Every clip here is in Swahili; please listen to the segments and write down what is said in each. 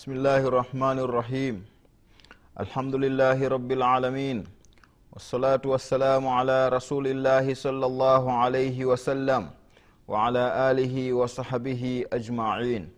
Bismillahi rahmani الحمد لله رب العالمين wassalatu والسلام ala rasulillahi الله صلى الله عليه وسلم alihi wa وصحبه ajmain.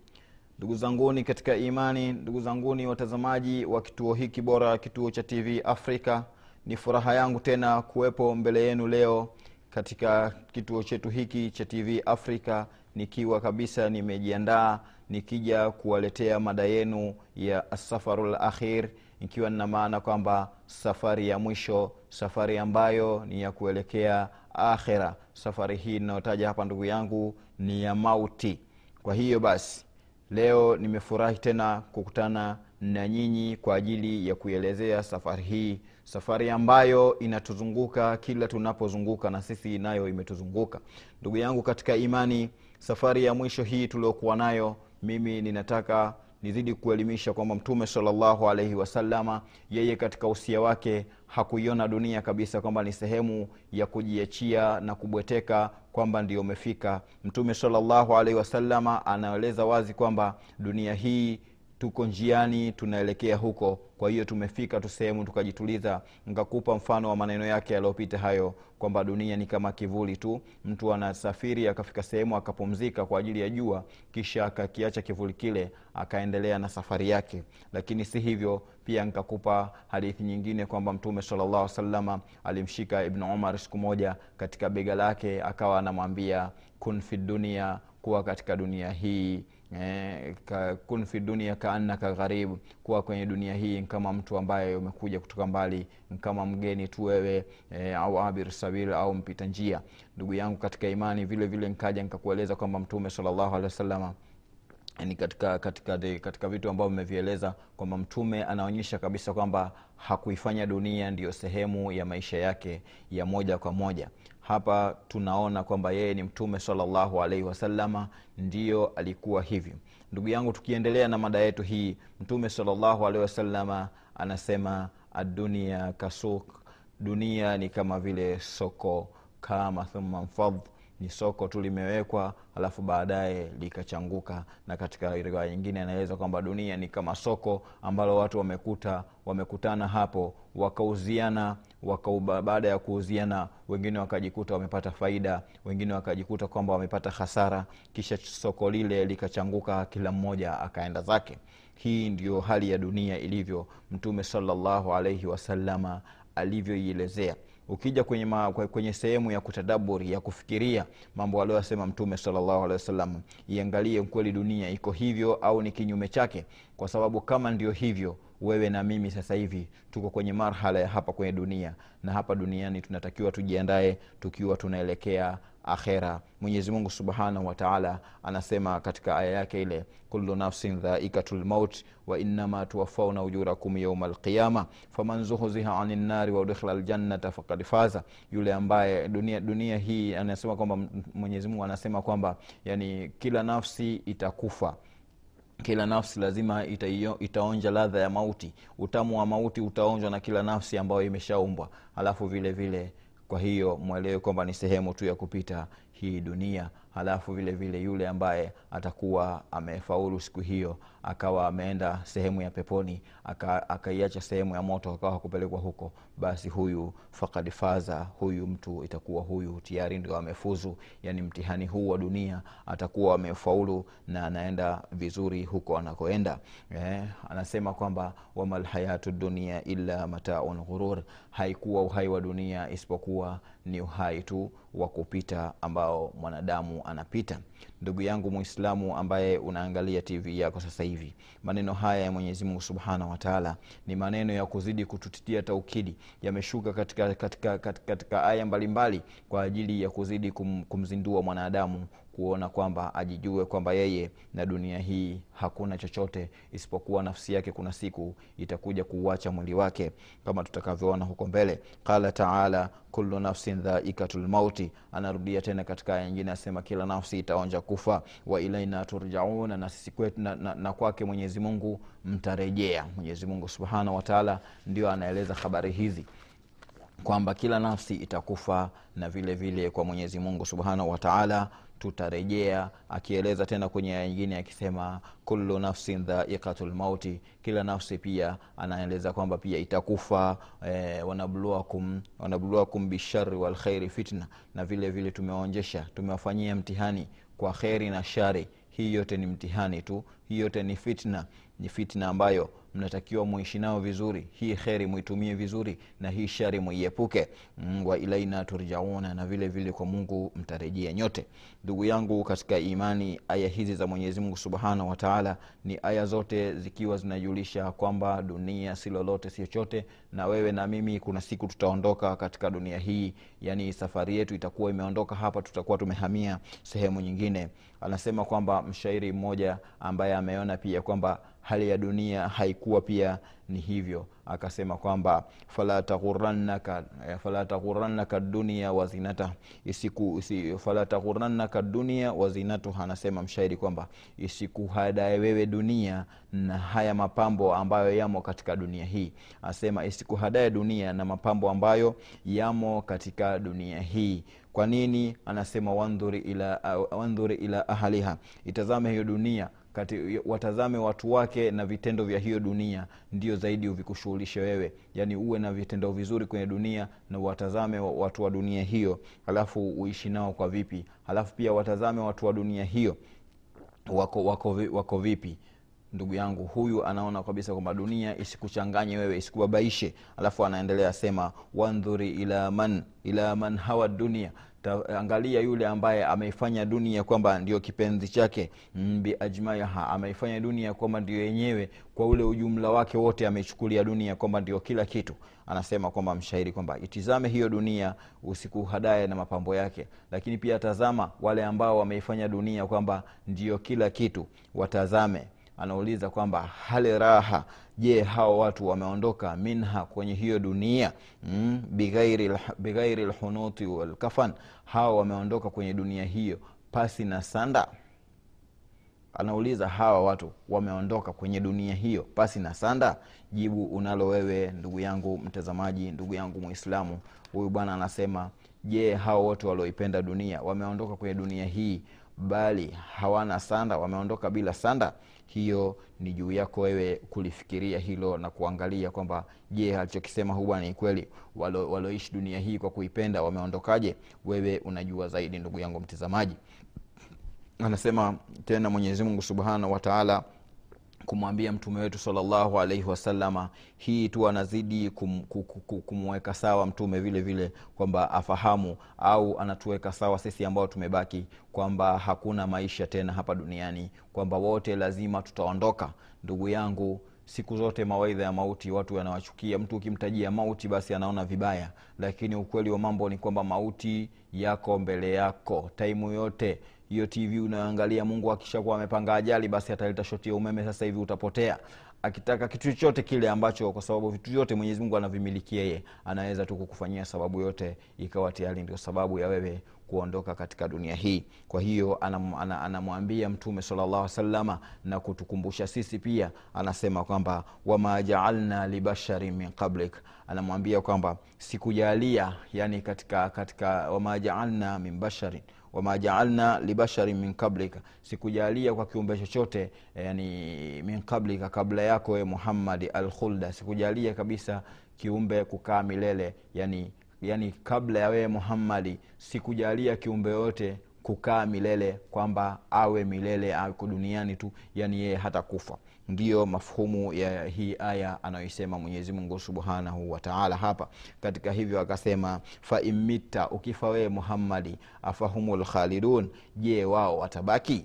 Ndugu zanguni katika imani, ndugu zanguni watazamaji wa kituo hiki bora, kituo cha TV Afrika, ni furaha yangu tena kuwepo mbele yenu leo katika kituo chetu hiki cha TV Afrika nikiwa kabisa nimejiandaa nikija kuwaletea mada yenu ya safaru lakhir ikiwa nina maana kwamba safari ya mwisho safari ambayo ni ya kuelekea akhira. Safari hii inayotaja hapa ndugu yangu ni ya mauti. Kwa hiyo basi leo nimefurahi tena kukutana na nyinyi kwa ajili ya kuielezea safari hii safari ambayo inatuzunguka kila tunapozunguka na sisi nayo imetuzunguka. Ndugu yangu katika imani safari ya mwisho hii tuliokuwa nayo mimi ninataka nizidi kuelimisha kwamba mtume salllahu alaihi wasalama yeye katika usia wake hakuiona dunia kabisa kwamba ni sehemu ya kujiachia na kubweteka kwamba ndio umefika. Mtume salllahu alaihi wasalama anaeleza wazi kwamba dunia hii tuko njiani tunaelekea huko. Kwa hiyo tumefika tu sehemu tukajituliza nkakupa mfano wa maneno yake yaliyopita hayo kwamba dunia ni kama kivuli tu. Mtu anasafiri akafika sehemu akapumzika kwa ajili ya jua kisha akakiacha kivuli kile akaendelea na safari yake. Lakini si hivyo pia nkakupa hadithi nyingine kwamba mtume salllah salama alimshika ibnu umar siku moja katika bega lake akawa anamwambia kun fi dunia kuwa katika dunia hii eh, kun fi dunia kaannaka gharibu kuwa kwenye dunia hii kama mtu ambaye umekuja kutoka mbali kama mgeni tu wewe eh, au abir sabil au mpita njia. Ndugu yangu katika imani vile vile nkaja nkakueleza kwamba mtume salllahu alehi wasalama ni katika katika katika vitu ambavyo vimevieleza kwamba mtume anaonyesha kabisa kwamba hakuifanya dunia ndiyo sehemu ya maisha yake ya moja kwa moja. Hapa tunaona kwamba yeye ni mtume salllahu alaihi wasalama ndiyo alikuwa hivyo. Ndugu yangu tukiendelea na mada yetu hii mtume salllahu alaihi wasalama anasema adunia kasuk dunia ni kama vile soko kama thumma mfadh ni soko tu limewekwa alafu baadaye likachanguka. Na katika riwaya nyingine anaeleza kwamba dunia ni kama soko ambalo watu wamekuta wamekutana hapo wakauziana waka, baada ya kuuziana wengine wakajikuta wamepata faida wengine wakajikuta kwamba wamepata hasara. Kisha soko lile likachanguka kila mmoja akaenda zake. Hii ndio hali ya dunia ilivyo mtume salllahu alaihi wasalama alivyoielezea ukija kwenye, kwenye sehemu ya kutadaburi ya kufikiria mambo aliyosema mtume alehi wasallam iangalie kweli dunia iko hivyo au ni kinyume chake. Kwa sababu kama ndio hivyo wewe na mimi sasa hivi tuko kwenye marhala ya hapa kwenye dunia. Na hapa duniani tunatakiwa tujiandae tukiwa tunaelekea akhera. Mwenyezi mungu subhanahu wataala anasema katika aya yake ile kullu nafsin dhaikatu lmaut wa innama tuwafauna ujurakum yauma alqiyama faman zuhziha ani lnari waudkhila ljannata fakad faza. Yule ambaye dunia, dunia hii anasema kwamba mwenyezi mungu anasema kwamba yani kila nafsi itakufa. Kila nafsi lazima ita, itaonja ladha ya mauti. Utamu wa mauti utaonjwa na kila nafsi ambayo imeshaumbwa. Alafu vile vile kwa hiyo mwelewe kwamba ni sehemu tu ya kupita hii dunia halafu vile vile yule ambaye atakuwa amefaulu siku hiyo akawa ameenda sehemu ya peponi akaiacha aka sehemu ya moto akawa kupelekwa huko basi huyu fakad faza huyu mtu itakuwa huyu tayari ndio amefuzu. Yani mtihani huu wa dunia atakuwa amefaulu na anaenda vizuri huko anakoenda. Eh, anasema kwamba wamalhayatu dunia illa mataun ghurur. Haikuwa uhai wa dunia isipokuwa ni uhai tu wa kupita ambao mwanadamu anapita. Ndugu yangu mwislamu ambaye unaangalia tv yako sasa hivi maneno haya ya mwenyezi mungu subhanahu wataala ni maneno ya kuzidi kututitia taukidi. Yameshuka katika, katika, katika, katika aya mbalimbali kwa ajili ya kuzidi kum, kumzindua mwanadamu kuona kwamba ajijue kwamba yeye na dunia hii hakuna chochote isipokuwa nafsi yake kuna siku itakuja kuuacha mwili wake kama tutakavyoona huko mbele. Qala taala kullu nafsin dhaikatu lmauti anarudia tena katika aya nyingine asema kila nafsi itaonja kufa. Wa ilaina turjauna na na, na, na kwake mwenyezi mungu mtarejea. Mwenyezi mungu subhanahu wataala ndio anaeleza habari hizi kwamba kila nafsi itakufa na vile vile kwa mwenyezi mungu subhanahu wataala tutarejea akieleza tena kwenye aya nyingine akisema kullu nafsin dhaikatu lmauti kila nafsi pia anaeleza kwamba pia itakufa eh, wanabluakum wanabluakum bishari walkhairi fitna. Na vile vile tumewaonjesha tumewafanyia mtihani kwa kheri na shari. Hii yote ni mtihani tu hii yote ni fitna ni fitna ambayo mnatakiwa muishi nao vizuri. Hii kheri muitumie vizuri na hii shari muiepuke. Mm, wa ilaina turjauna na vile vile kwa mungu mtarejea nyote. Ndugu yangu katika imani aya hizi za mwenyezi mungu subhanahu wataala ni aya zote zikiwa zinajulisha kwamba dunia si lolote si chochote na wewe na mimi kuna siku tutaondoka katika dunia hii. Yani safari yetu itakuwa imeondoka hapa tutakuwa tumehamia sehemu nyingine. Anasema kwamba mshairi mmoja ambaye ameona pia kwamba hali ya dunia haikuwa pia ni hivyo. Akasema kwamba fala taghurannaka dunia fala taghurannaka dunia wazinatuha anasema mshairi kwamba isikuhadae wewe dunia na haya mapambo ambayo yamo katika dunia hii. Asema isikuhadae dunia na mapambo ambayo yamo katika dunia hii. Kwa nini? Anasema wandhuri ila, uh, wandhuri ila ahaliha itazame hiyo dunia kati, watazame watu wake na vitendo vya hiyo dunia ndio zaidi uvikushughulishe wewe. Yaani uwe na vitendo vizuri kwenye dunia na watazame watu wa dunia hiyo alafu uishi nao kwa vipi. Alafu pia watazame watu wa dunia hiyo wako wako, wako vipi. Ndugu yangu huyu anaona kabisa kwamba dunia isikuchanganye wewe isikubabaishe. Alafu anaendelea sema wandhuri ila man ila man hawa dunia angalia yule ambaye ameifanya dunia kwamba ndio kipenzi chake. Biajmaiha ameifanya dunia kwamba ndio yenyewe kwa ule ujumla wake wote ameichukulia dunia kwamba ndio kila kitu. Anasema kwamba mshairi kwamba itizame hiyo dunia usikuhadaye na mapambo yake. Lakini pia tazama wale ambao wameifanya dunia kwamba ndio kila kitu watazame anauliza kwamba hali raha je hao watu wameondoka minha kwenye hiyo dunia? Mm, bighairi lhunuti walkafan hao wameondoka kwenye dunia hiyo pasi na sanda? Anauliza hawa watu wameondoka kwenye dunia hiyo pasi na sanda? Jibu unalo wewe ndugu yangu mtazamaji ndugu yangu mwislamu huyu bwana anasema je hao wote walioipenda dunia wameondoka kwenye dunia hii bali hawana sanda? Wameondoka bila sanda hiyo ni juu yako wewe kulifikiria hilo na kuangalia kwamba je alichokisema bwana ni kweli? Walo dunia hii kwa kuipenda wameondokaje? Wewe unajua zaidi ndugu yangu mtazamaji. Anasema tena mwenyezi mungu subhanahu wataala kumwambia mtume wetu salllahu alaihi wasalama hii tu anazidi kum, kum, kum, kumweka sawa mtume vile vile kwamba afahamu au anatuweka sawa sisi ambao tumebaki kwamba hakuna maisha tena hapa duniani kwamba wote lazima tutaondoka. Ndugu yangu siku zote mawaidha ya mauti watu yanawachukia. Mtu ukimtajia mauti basi anaona vibaya. Lakini ukweli wa mambo ni kwamba mauti yako mbele yako. Taimu yote hiyo tv unayoangalia mungu akishakuwa amepanga ajali basi ataleta shoti ya umeme sasa hivi utapotea. Akitaka kitu chochote kile ambacho kwa sababu vitu vyote mwenyezi anavimiliki yeye anaweza tu kukufanyia sababu yote ikawa tayari ndio sababu ya wewe kuondoka katika dunia hii. Kwa hiyo anamwambia anam, anam mtume salllah salama na kutukumbusha sisi pia anasema kwamba wama jaalna libasharin min qablik. Anamwambia kwamba sikujalia yani katika katika wama jaalna min basharin wama jaalna libasharin min qablika. Sikujalia kwa kiumbe chochote yani min qablika kabla yako e muhammadi alkhulda. Sikujalia kabisa kiumbe kukaa milele yani yani kabla ya wewe muhammadi sikujalia kiumbe yote kukaa milele kwamba awe milele ako duniani tu yani yeye hata kufa ndiyo mafhumu ya hii aya anayoisema mwenyezi mungu subhanahu wataala hapa. Katika hivyo akasema faimita ukifa wewe muhammadi afahumu lkhalidun je wao watabaki?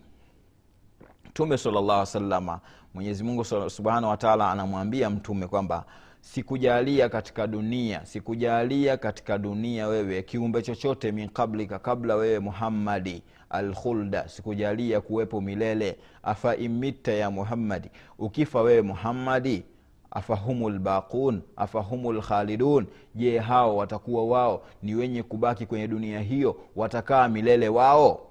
Mtume salllah salama mwenyezi mungu subhanahu wataala anamwambia mtume kwamba sikujalia katika dunia sikujalia katika dunia wewe kiumbe chochote min qablika kabla wewe muhammadi alkhulda sikujalia kuwepo milele. Afa imita ya muhammadi ukifa wewe muhammadi afahumu lbaqun afahumu lkhalidun je hao watakuwa wao? Ni wenye kubaki kwenye dunia hiyo watakaa milele wao?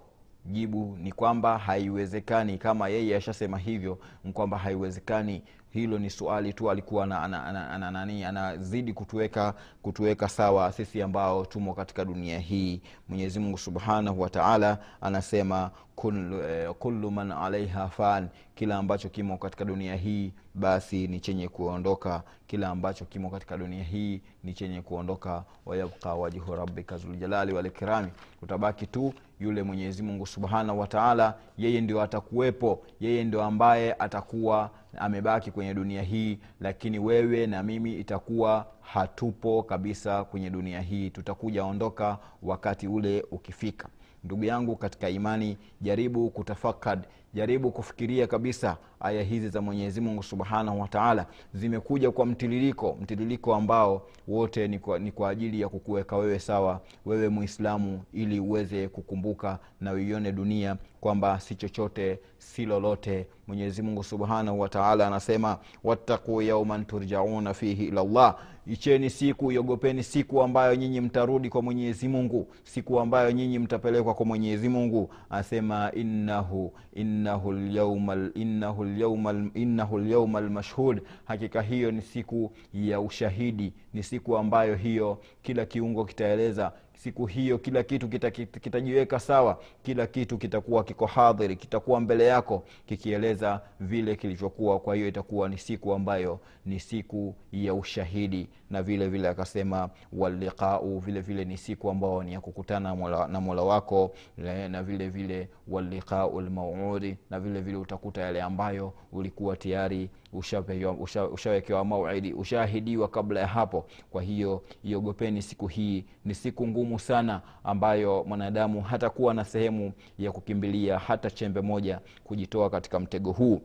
Jibu ni kwamba haiwezekani. Kama yeye ashasema hivyo ni kwamba haiwezekani hilo ni suali tu alikuwa anazidi ana, ana, ana, ana, ana kutuweka kutuweka sawa sisi ambao tumo katika dunia hii. Mwenyezi mungu subhanahu wataala anasema eh, kullu man alaiha fan kila ambacho kimo katika dunia hii basi ni chenye kuondoka. Kila ambacho kimo katika dunia hii ni chenye kuondoka. Wayabqa wajhu rabbika zuljalali walikrami utabaki tu yule mwenyezi mungu subhanahu wataala yeye ndio atakuwepo. Yeye ndio ambaye atakuwa amebaki kwenye dunia hii. Lakini wewe na mimi itakuwa hatupo kabisa kwenye dunia hii. Tutakuja ondoka wakati ule ukifika ndugu yangu katika imani jaribu kutafakad jaribu kufikiria kabisa aya hizi za mwenyezi mungu subhanahu wataala zimekuja kwa mtiririko mtiririko ambao wote ni kwa, ni kwa ajili ya kukuweka wewe sawa wewe muislamu ili uweze kukumbuka na uione dunia kwamba si chochote si lolote. Mwenyezi mungu subhanahu wataala anasema wattaquu yauman turjauna fihi ila llah icheni siku iogopeni siku ambayo nyinyi mtarudi kwa mwenyezi mungu siku ambayo nyinyi mtapelekwa kwa mwenyezi mungu. Asema innahu lyauma innahu lyauma lmashhud hakika hiyo ni siku ya ushahidi ni siku ambayo hiyo kila kiungo kitaeleza siku hiyo kila kitu kitajiweka kita, sawa kila kitu kitakuwa kiko hadhiri kitakuwa mbele yako kikieleza vile kilichokuwa. Kwa hiyo itakuwa ni siku ambayo ni siku ya ushahidi. Na vile vile akasema waliqau vile vile ni siku ambao ni ya kukutana mola, na mola wako na vile vile waliqau lmauudi na vile vile utakuta yale ambayo ulikuwa tayari ushawekewa usha, usha mauidi ushahidiwa kabla ya hapo. Kwa hiyo iogopeni siku hii ni siku ngumu sana ambayo mwanadamu hatakuwa na sehemu ya kukimbilia hata chembe moja kujitoa katika mtego huu.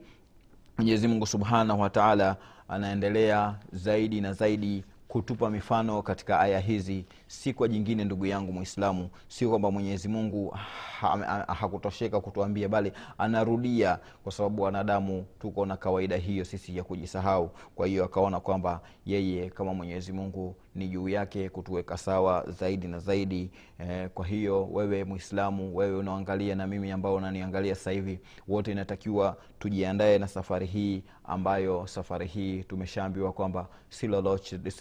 Mwenyezi mungu subhanahu wataala anaendelea zaidi na zaidi kutupa mifano katika aya hizi si kwa jingine ndugu yangu mwislamu sio kwamba mwenyezi mungu ha, ha, hakutosheka kutuambia bali anarudia kwa sababu wanadamu tuko na kawaida hiyo sisi ya kujisahau. Kwa hiyo akaona kwamba yeye kama mwenyezi mungu ni juu yake kutuweka sawa zaidi na zaidi. Eh, kwa hiyo wewe mwislamu wewe unaangalia na mimi ambao unaniangalia sasa hivi wote inatakiwa tujiandae na safari hii ambayo safari hii tumeshaambiwa kwamba si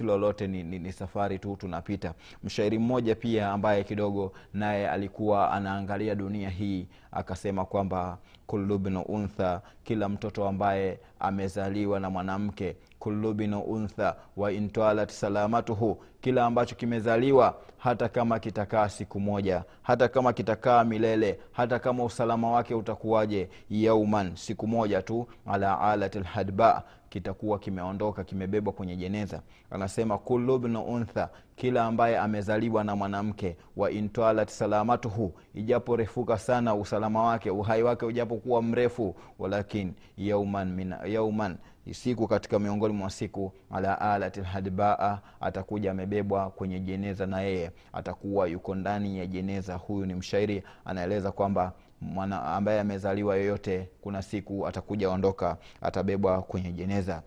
lolote, ni, ni, ni safari tu tunapita. Mshairi mmoja pia ambaye kidogo naye alikuwa anaangalia dunia hii akasema kwamba kullu bnu untha kila mtoto ambaye amezaliwa na mwanamke kullu bnu untha wa intwalat salamatuhu kila ambacho kimezaliwa hata kama kitakaa siku moja hata kama kitakaa milele hata kama usalama wake utakuwaje yauman siku moja tu ala alati lhadba kitakuwa kimeondoka kimebebwa kwenye jeneza. Anasema kullu bnu untha kila ambaye amezaliwa na mwanamke wa intwalat salamatuhu ijaporefuka sana usalama wake uhai wake ujapokuwa mrefu walakin yauman, min, yauman siku katika miongoni mwa siku ala alati lhadbaa atakuja amebebwa kwenye jeneza na yeye. Atakuwa yuko ndani ya jeneza huyu ni mshairi anaeleza kwamba mwana ambaye amezaliwa yoyote kuna siku atakuja ondoka atabebwa kwenye jeneza.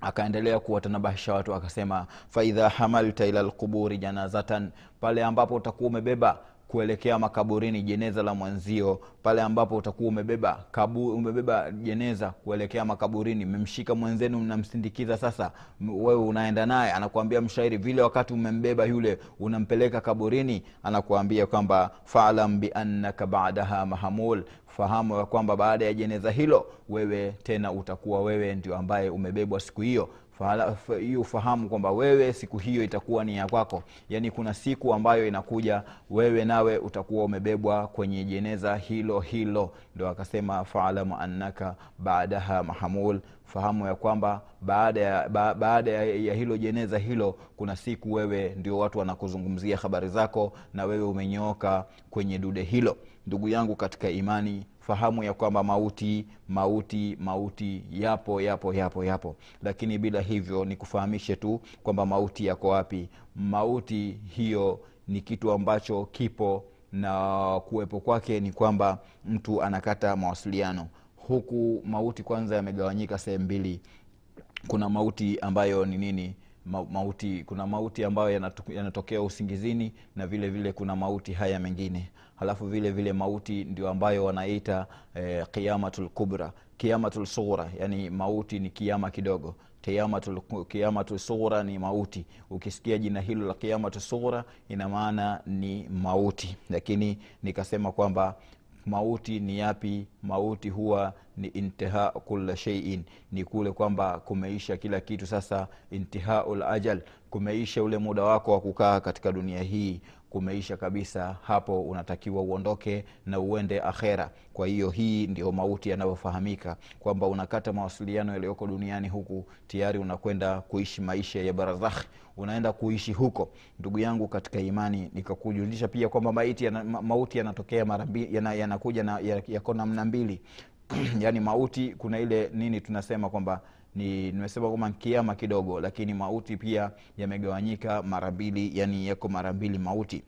Akaendelea kuwatanabahisha watu akasema faidha hamalta ila lquburi janazatan pale ambapo utakuwa umebeba kuelekea makaburini jeneza la mwanzio pale ambapo utakuwa umebeba kabu, umebeba jeneza kuelekea makaburini. Mmemshika mwenzenu mnamsindikiza sasa. Wewe unaenda naye anakuambia mshairi vile wakati umembeba yule unampeleka kaburini anakuambia kwamba falam biannaka badaha mahamul. Fahamu ya kwamba baada ya jeneza hilo wewe tena utakuwa wewe ndio ambaye umebebwa siku hiyo hiyo ufahamu kwamba wewe siku hiyo itakuwa ni ya kwako. Yaani kuna siku ambayo inakuja wewe nawe utakuwa umebebwa kwenye jeneza hilo hilo. Ndo akasema faalamu annaka baadaha mahamul fahamu ya kwamba baada ya, ba, baada ya, hilo jeneza hilo kuna siku wewe ndio watu wanakuzungumzia habari zako na wewe umenyooka kwenye dude hilo. Ndugu yangu katika imani fahamu ya kwamba mauti mauti mauti yapo yapo yapo yapo. Lakini bila hivyo ni kufahamishe tu kwamba mauti yako wapi. Mauti hiyo ni kitu ambacho kipo na kuwepo kwake ni kwamba mtu anakata mawasiliano. Huku mauti kwanza yamegawanyika sehemu mbili. Kuna mauti ambayo ni nini? Ma- mauti kuna mauti ambayo yanatokea usingizini na vile vile kuna mauti haya mengine halafu vile vile mauti ndio ambayo wanaita eh, qiyamatul kubra yani mauti ni kiama kidogo. Sughra ni mauti. Ukisikia jina hilo la qiyamatul sughra ina maana ni mauti. Lakini nikasema kwamba mauti ni yapi? Mauti huwa ni intiha kula sheiin ni kule kwamba kumeisha kila kitu. Sasa intihau lajal kumeisha ule muda wako wa kukaa katika dunia hii kumeisha kabisa hapo unatakiwa uondoke na uende akhera. Kwa hiyo hii ndio mauti yanayofahamika kwamba unakata mawasiliano yaliyoko duniani huku tayari unakwenda kuishi maisha ya barazakh unaenda kuishi huko. Ndugu yangu katika imani nikakujulisha pia kwamba maiti yana, ma- mauti yanatokea mbili yana, yanakuja na ya- yako namna mbili. Yaani mauti kuna ile nini tunasema kwamba ni nimesema kwamba kiama kidogo lakini mauti pia yamegawanyika mara mbili yani yako mara mbili mauti.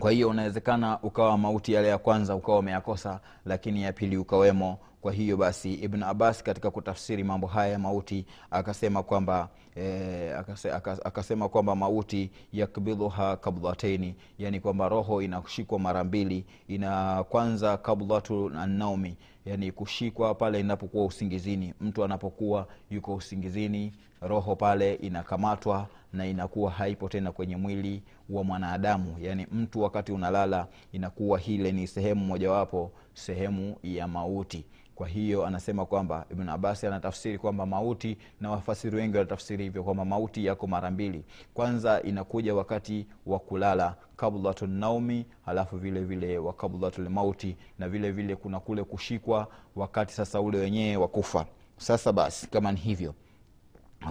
Kwa hiyo unawezekana ukawa mauti yale ya kwanza ukawa umeyakosa lakini ya pili ukawemo kwa hiyo basi ibn abbas katika kutafsiri mambo haya ya mauti akasema kwamba e, akase, akasema kwamba mauti yakbidhuha kabdhataini yani kwamba roho inashikwa mara mbili. Ina kwanza kabdhatu naumi yani kushikwa pale inapokuwa usingizini. Mtu anapokuwa yuko usingizini roho pale inakamatwa na inakuwa haipo tena kwenye mwili wa mwanadamu. Yaani mtu wakati unalala inakuwa hile ni sehemu mojawapo sehemu ya mauti kwa hiyo anasema kwamba ibn abasi anatafsiri kwamba mauti na wafasiri wengi wanatafsiri hivyo kwamba mauti yako mara mbili. Kwanza inakuja wakati wa kulala kabdhatu naumi halafu vile vile wa lmauti na vile vile kuna kule kushikwa wakati sasa ule wenyewe wa kufa. Sasa basi kama ni hivyo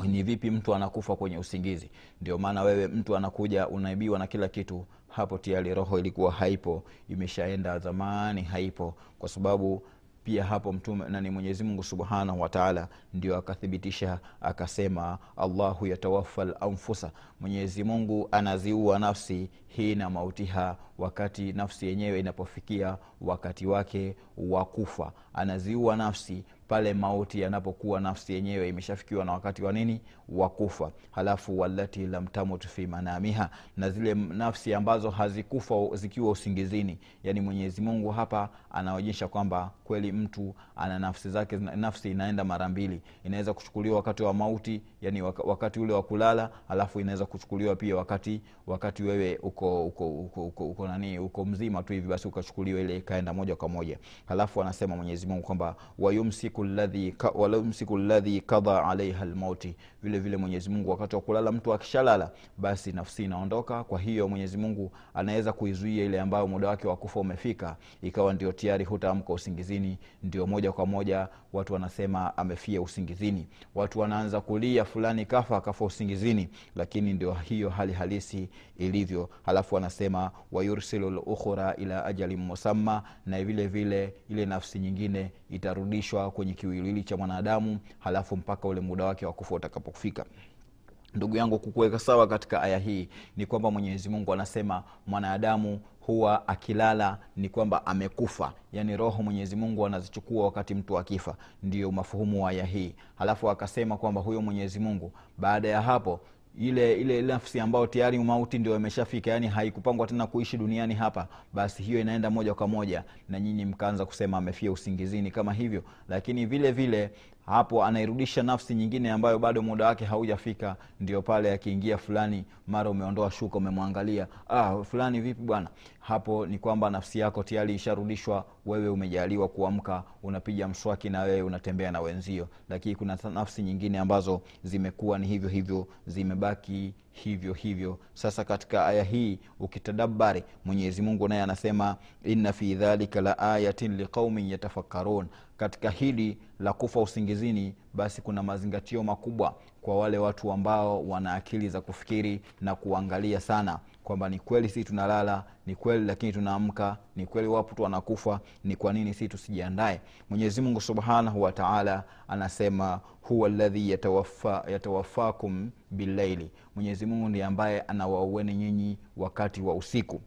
ni vipi mtu anakufa kwenye usingizi? Ndio maana wewe mtu anakuja unaibiwa na kila kitu hapo tayari roho ilikuwa haipo imeshaenda zamani haipo. Kwa sababu pia hapo mtume nani mwenyezi mungu subhanahu wataala ndio akathibitisha akasema allahu yatawafa lanfusa mwenyezi mungu anaziua nafsi hina mautiha wakati nafsi yenyewe inapofikia wakati wake wa kufa. Anaziua nafsi pale mauti yanapokuwa nafsi yenyewe imeshafikiwa na wakati wa nini? Wa kufa. Halafu walati lam tamut fi manamiha. Na zile nafsi ambazo hazikufa zikiwa usingizini. Yani mwenyezi mungu hapa anaonyesha kwamba kweli mtu ana nafsi zake nafsi inaenda mara mbili. Inaweza kuchukuliwa wakati wa mauti yani wakati ule wa kulala halafu inaweza kuchukuliwa pia wakati wakati wewe uko uko uko, uko, uko nani uko mzima tu hivi basi ukachukuliwa ile ikaenda moja kwa moja. Halafu anasema mwenyezi mungu kwamba wayumsiku ladhi wayumsiku ladhi kadha alaiha lmauti vile vile mwenyezi mungu wakati wa kulala mtu akishalala basi nafsi inaondoka. Kwa hiyo mwenyezi mungu anaweza kuizuia ile ambayo muda wake wa kufa umefika. Ikawa ndio tayari hutaamka usingizini. Ndio moja kwa moja watu wanasema amefia usingizini. Watu wanaanza kulia fulani kafa kafa usingizini. Lakini ndio hiyo hali halisi ilivyo. Halafu anasema wayursilu lukhra ila ajali musamma. Na vile vile ile nafsi nyingine itarudishwa kwenye kiwiliwili cha mwanadamu halafu mpaka ule muda wake wa kufa utakapofika. Ndugu yangu kukuweka sawa katika aya hii ni kwamba mwenyezi mungu anasema mwanadamu huwa akilala ni kwamba amekufa. Yaani roho mwenyezi mungu anazichukua wakati mtu akifa. Ndio mafuhumu wa aya hii. Halafu akasema kwamba huyo mwenyezi mungu baada ya hapo ile ile nafsi ambayo tayari mauti ndio imeshafika yani haikupangwa tena kuishi duniani hapa basi hiyo inaenda moja kwa moja na nyinyi mkaanza kusema amefia usingizini kama hivyo. Lakini vile vile hapo anairudisha nafsi nyingine ambayo bado muda wake haujafika. Ndio pale akiingia fulani mara umeondoa shuka umemwangalia ah, fulani vipi bwana? Hapo ni kwamba nafsi yako tayari isharudishwa. Wewe umejaliwa kuamka unapiga mswaki na wewe unatembea na wenzio. Lakini kuna nafsi nyingine ambazo zimekuwa ni hivyo hivyo zimebaki hivyo hivyo. Sasa katika aya hii ukitadabari mwenyezi mungu naye anasema inna fi dhalika la ayatin liqaumin yatafakkarun katika hili la kufa usingizini basi kuna mazingatio makubwa kwa wale watu ambao wana akili za kufikiri na kuangalia sana kwamba ni kweli si tunalala ni kweli lakini tunaamka ni kweli wapo tu wanakufa ni kwa nini si tusijiandae? Mwenyezi mungu subhanahu wataala anasema huwa ladhi yatawaffa, yatawaffakum billaili mwenyezi mungu ambaye anawaueni nyinyi wakati wa usiku.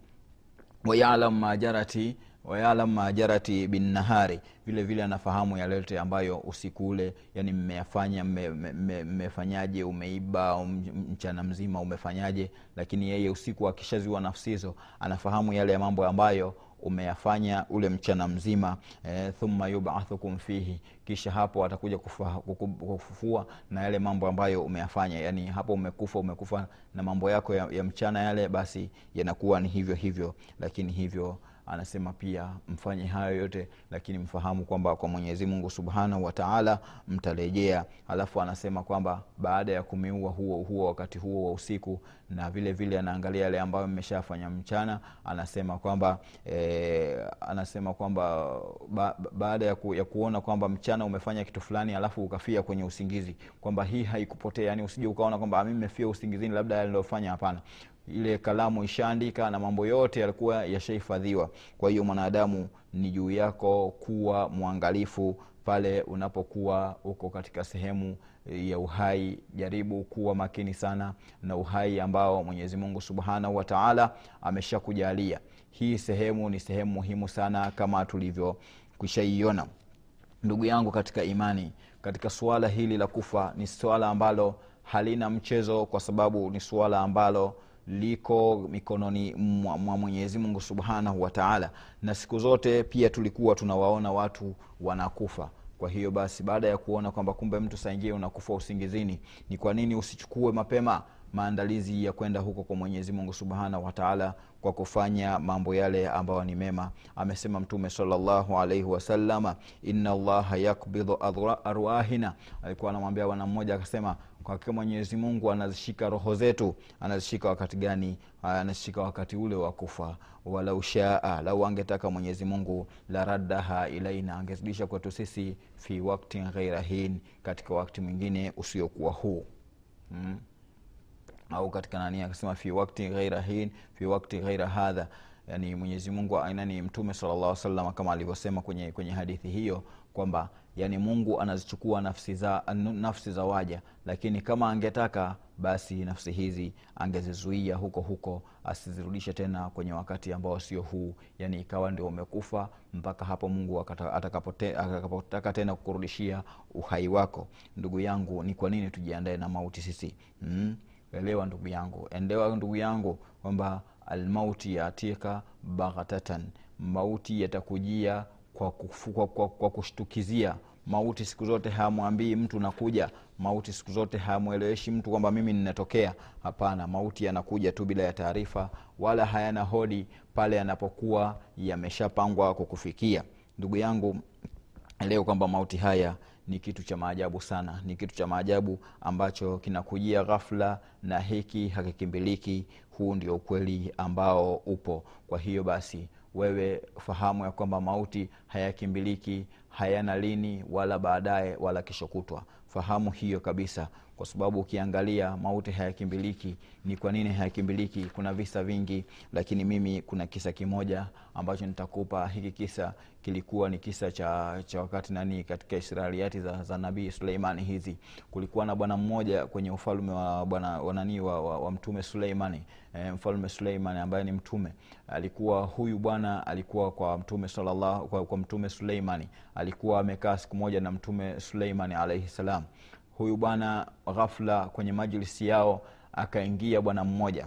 Wayalamu majarati wayalam majarati binnahari vile vile anafahamu yale yote ambayo usiku ule yani mmeyafanya mmefanyaje umeiba mchana mzima umefanyaje lakini yeye usiku akishaziwa nafsi hizo anafahamu yale ya mambo ambayo umeyafanya ule mchana mzima e, thumma yubathukum fihi kisha hapo atakuja kufufua na yale mambo ambayo umeyafanya. Yani hapo umekufa umekufa na mambo yako ya, ya mchana yale basi yanakuwa ni hivyo hivyo lakini hivyo anasema pia mfanye hayo yote lakini mfahamu kwamba kwa mwenyezi mungu subhanahu wataala mtarejea. Alafu anasema kwamba baada ya kumeua huo huo wakati huo wa usiku na vile vile anaangalia yale ambayo mmeshafanya mchana anasema kwamba e, anasema kwamba ba, baada ya, ku, ya kuona kwamba mchana umefanya kitu fulani alafu ukafia kwenye usingizi kwamba hii haikupotea yani usije ukaona kwamba mi mmefia usingizini labda yalilofanya hapana ile kalamu ishaandika na mambo yote yalikuwa yashahifadhiwa kwa hiyo mwanadamu ni juu yako kuwa mwangalifu pale unapokuwa uko katika sehemu ya uhai. Jaribu kuwa makini sana na uhai ambao mwenyezi mungu subhanahu wataala ameshakujalia. Hii sehemu ni sehemu muhimu sana kama tulivyo kushaiona ndugu yangu katika imani katika suala hili la kufa ni suala ambalo halina mchezo kwa sababu ni suala ambalo liko mikononi mwa mwenyezi mungu subhanahu wataala na siku zote pia tulikuwa tunawaona watu wanakufa. Kwa hiyo basi baada ya kuona kwamba kumbe mtu saingie unakufa usingizini ni kwa nini usichukue mapema maandalizi ya kwenda huko kwa mwenyezi mungu subhanahu wataala kwa kufanya mambo yale ambayo ni mema. Amesema mtume salllahu alaihi wasalama ina allaha yakbidhu arwahina. Alikuwa anamwambia bwana mmoja akasema kwa hakika mwenyezi mungu anazishika roho zetu. Anazishika wakati gani? Anazishika wakati ule wa kufa. Walau shaa lau angetaka mwenyezi mungu la raddaha ilaina. Angezidisha kwetu sisi fi waktin ghaira hin katika wakti mwingine usiokuwa huu. Hmm? Au katika nani akasema fi wakti ghaira hin fi wakti ghaira hadha. Yani mwenyezi mungu nani mtume salllah salam kama alivyosema kwenye, kwenye hadithi hiyo kwamba yani mungu anazichukua nafsi za, nafsi za waja lakini kama angetaka basi nafsi hizi angezizuia huko huko asizirudishe tena kwenye wakati ambao sio huu. Yani ikawa ndio umekufa mpaka hapo mungu atakapotaka tena kukurudishia uhai wako. Ndugu yangu ni kwa nini tujiandae na mauti sisi? Mm? Elewa ndugu yangu. Endewa ndugu yangu kwamba almauti yatika baghatatan, mauti yatakujia kwa, kwa, kwa, kwa kushtukizia. Mauti siku zote hayamwambii mtu nakuja. Mauti siku zote hayamweleweshi mtu kwamba mimi ninatokea. Hapana mauti yanakuja tu bila ya taarifa wala hayana hodi pale yanapokuwa yameshapangwa kukufikia. Ndugu yangu leo kwamba mauti haya ni kitu cha maajabu sana. Ni kitu cha maajabu ambacho kinakujia ghafla na hiki hakikimbiliki. Huu ndio ukweli ambao upo. Kwa hiyo basi wewe fahamu ya kwamba mauti hayakimbiliki hayana lini wala baadaye wala kesho kutwa. Fahamu hiyo kabisa kwa sababu ukiangalia mauti hayakimbiliki. Ni kwa nini hayakimbiliki? Kuna visa vingi lakini mimi kuna kisa kimoja ambacho nitakupa. Hiki kisa kilikuwa ni kisa cha, cha wakati nani katika israeliati za, za nabii suleimani hizi. Kulikuwa na bwana mmoja kwenye ufalme wa bwana wananii wa, wa, wa mtume suleimani e, mfalme suleimani ambaye ni mtume. Alikuwa huyu bwana alikuwa kwa mtume kwa, kwa mtume suleimani. Alikuwa amekaa siku moja na mtume suleimani alaihi salam huyu bwana ghafla kwenye majlisi yao akaingia bwana mmoja.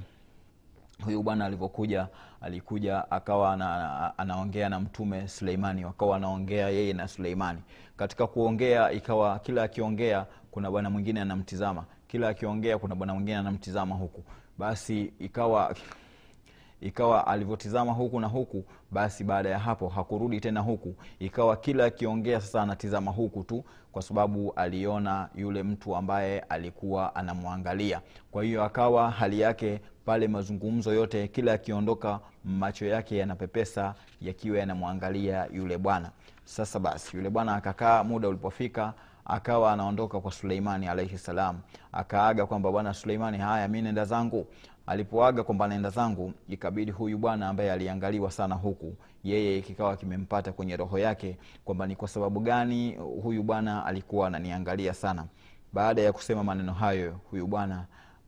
Huyu bwana alivyokuja alikuja akawa ana, anaongea na mtume suleimani wakawa anaongea yeye na suleimani. Katika kuongea ikawa kila akiongea kuna bwana mwingine anamtizama. Kila akiongea kuna bwana mwingine anamtizama huku. Basi ikawa ikawa alivyotizama huku na huku basi baada ya hapo hakurudi tena huku. Ikawa kila akiongea sasa anatizama huku tu kwa sababu aliona yule mtu ambaye alikuwa anamwangalia. Kwa hiyo akawa hali yake pale mazungumzo yote kila akiondoka macho yake yanapepesa yakiwa yanamwangalia yule bwana. Sasa basi yule bwana akakaa muda ulipofika akawa anaondoka kwa suleimani alaihi salam. Akaaga kwamba bwana suleimani haya mi nenda zangu alipoaga kwamba naenda zangu ikabidi huyu bwana ambaye aliangaliwa sana huku yeye kikawa kimempata kwenye roho yake kwamba ni kwa sababu gani huyu bwana alikuwa ananiangalia sana. Baada ya kusema maneno hayo huyu bwana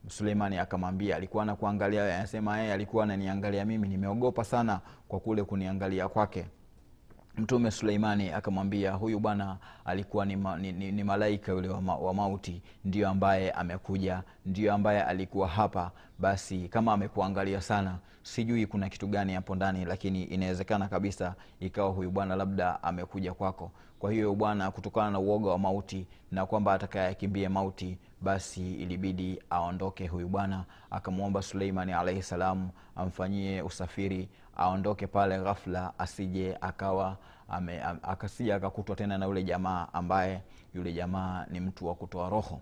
suleimani akamwambia alikuwa anakuangalia anasema yeye alikuwa ananiangalia mimi nimeogopa sana kwa kule kuniangalia kwake mtume suleimani akamwambia huyu bwana alikuwa ni, ma, ni, ni, ni malaika yule wa, ma, wa mauti ndiyo ambaye amekuja ndio ambaye alikuwa hapa. Basi kama amekuangalia sana sijui kuna kitu gani hapo ndani lakini inawezekana kabisa ikawa huyu bwana labda amekuja kwako. Kwa hiyo bwana kutokana na uoga wa mauti na kwamba atakayekimbia mauti basi ilibidi aondoke huyu bwana akamwomba suleimani alaihi salam amfanyie usafiri aondoke pale ghafla asije akawa ame, akasija akakutwa tena na yule jamaa ambaye yule jamaa ni mtu wa kutoa roho.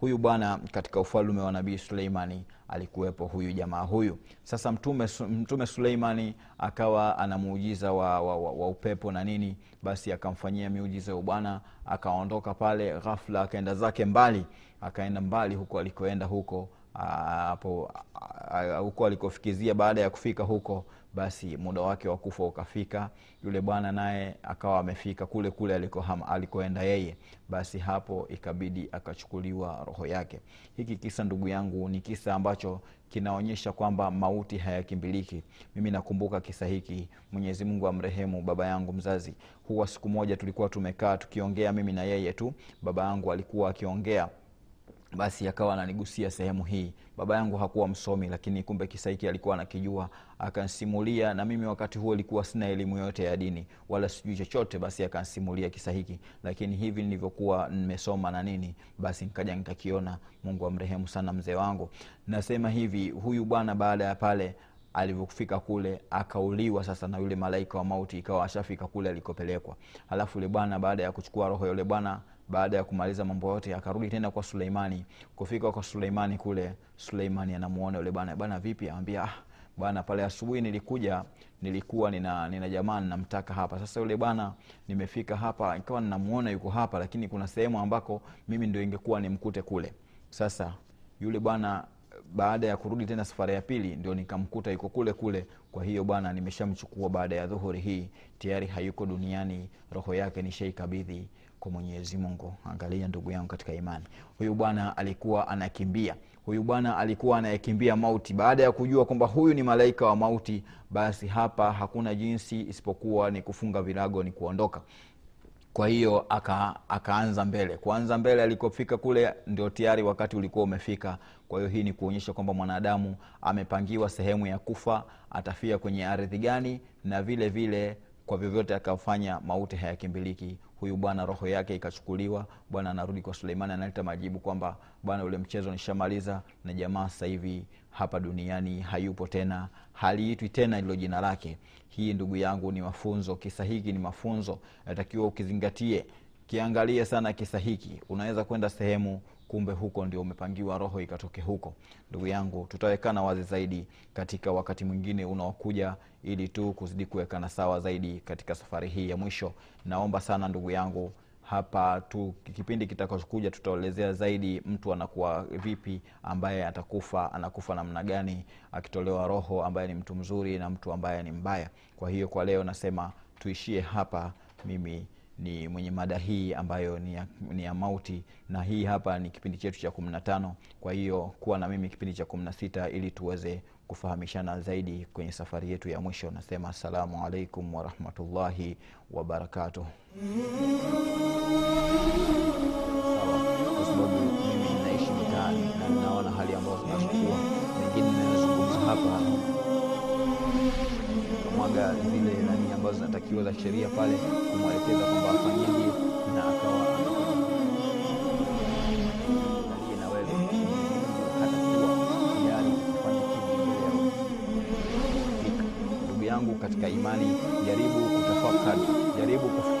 Huyu bwana katika ufalume wa nabii suleimani alikuwepo huyu jamaa huyu. Sasa mtume, mtume suleimani akawa ana muujiza wa, wa, wa, wa upepo na nini basi akamfanyia miujiza ya bwana akaondoka pale ghafla akaenda zake mbali akaenda mbali huko alikoenda huko hapo huko alikofikizia baada ya kufika huko basi muda wake wa kufa ukafika yule bwana naye akawa amefika kule kule alikoenda yeye. Basi hapo ikabidi akachukuliwa roho yake. Hiki kisa ndugu yangu ni kisa ambacho kinaonyesha kwamba mauti hayakimbiliki. Mimi nakumbuka kisa hiki. Mwenyezi mungu amrehemu baba yangu mzazi. Huwa siku moja tulikuwa tumekaa tukiongea mimi na yeye tu. Baba yangu alikuwa akiongea basi akawa ananigusia sehemu hii. Baba yangu hakuwa msomi lakini kumbe kisa hiki alikuwa anakijua. Akansimulia na mimi wakati huo ilikuwa sina elimu yote ya dini wala sijui chochote basi akansimulia kisa hiki. Lakini hivi nilivyokuwa nimesoma na nini basi nikaja nikakiona mungu amrehemu sana mzee wangu. Nasema hivi huyu bwana baada ya pale alivyofika kule akauliwa sasa na yule malaika wa mauti ikawa ashafika kule alikopelekwa. Halafu yule bwana baada ya kuchukua roho yule bwana baada ya kumaliza mambo yote akarudi tena kwa suleimani. Kufika kwa suleimani kule suleimani anamuona yule bwana bwana vipi? Anambia ah, bwana pale asubuhi nilikuja nilikuwa nina, nina jamaa ninamtaka hapa. Sasa yule bwana nimefika hapa ikawa ninamuona yuko hapa lakini kuna sehemu ambako mimi ndio ingekuwa nimkute kule. Sasa yule bwana baada ya kurudi tena safari ya pili ndio nikamkuta yuko kule kule. Kwa hiyo bwana nimeshamchukua baada ya dhuhuri hii. Tayari hayuko duniani roho yake nishaikabidhi kwa mwenyezi mungu. Angalia ndugu yangu katika imani. Huyu bwana alikuwa anakimbia. Huyu bwana alikuwa anayekimbia mauti. Baada ya kujua kwamba huyu ni malaika wa mauti basi hapa hakuna jinsi isipokuwa ni kufunga virago ni kuondoka. Kwa hiyo aka, akaanza mbele. Kuanza mbele alikofika kule ndio tayari wakati ulikuwa umefika. Kwa hiyo hii ni kuonyesha kwamba mwanadamu amepangiwa sehemu ya kufa atafia kwenye ardhi gani na vile vile kwa vyovyote akafanya mauti hayakimbiliki. Huyu bwana roho yake ikachukuliwa. Bwana anarudi kwa suleimani analeta majibu kwamba bwana ule mchezo nishamaliza na jamaa sasa hivi hapa duniani hayupo tena. Haliitwi tena ilo jina lake. Hii ndugu yangu ni mafunzo. Kisa hiki ni mafunzo. Natakiwa ukizingatie. Kiangalie sana kisa hiki. Unaweza kwenda sehemu kumbe huko ndio umepangiwa roho ikatoke huko. Ndugu yangu tutawekana wazi zaidi katika wakati mwingine unaokuja ili tu kuzidi kuwekana sawa zaidi katika safari hii ya mwisho. Naomba sana ndugu yangu hapa tu kipindi kitakachokuja tutaelezea zaidi mtu anakuwa vipi ambaye atakufa anakufa namna gani akitolewa roho ambaye ni mtu mzuri na mtu ambaye ni mbaya. Kwa hiyo kwa leo nasema tuishie hapa. Mimi ni mwenye mada hii ambayo ni ya, ni ya mauti na hii hapa ni kipindi chetu cha kumi na tano. Kwa hiyo kuwa na mimi kipindi cha kumi na sita ili tuweze kufahamishana zaidi kwenye safari yetu ya mwisho. Nasema assalamu alaikum warahmatullahi wabarakatuh ambazo zinatakiwa za sheria pale kumwelekeza kwamba afanyeje na akawa katika imani jaribu kutafakari jaribu kufikiri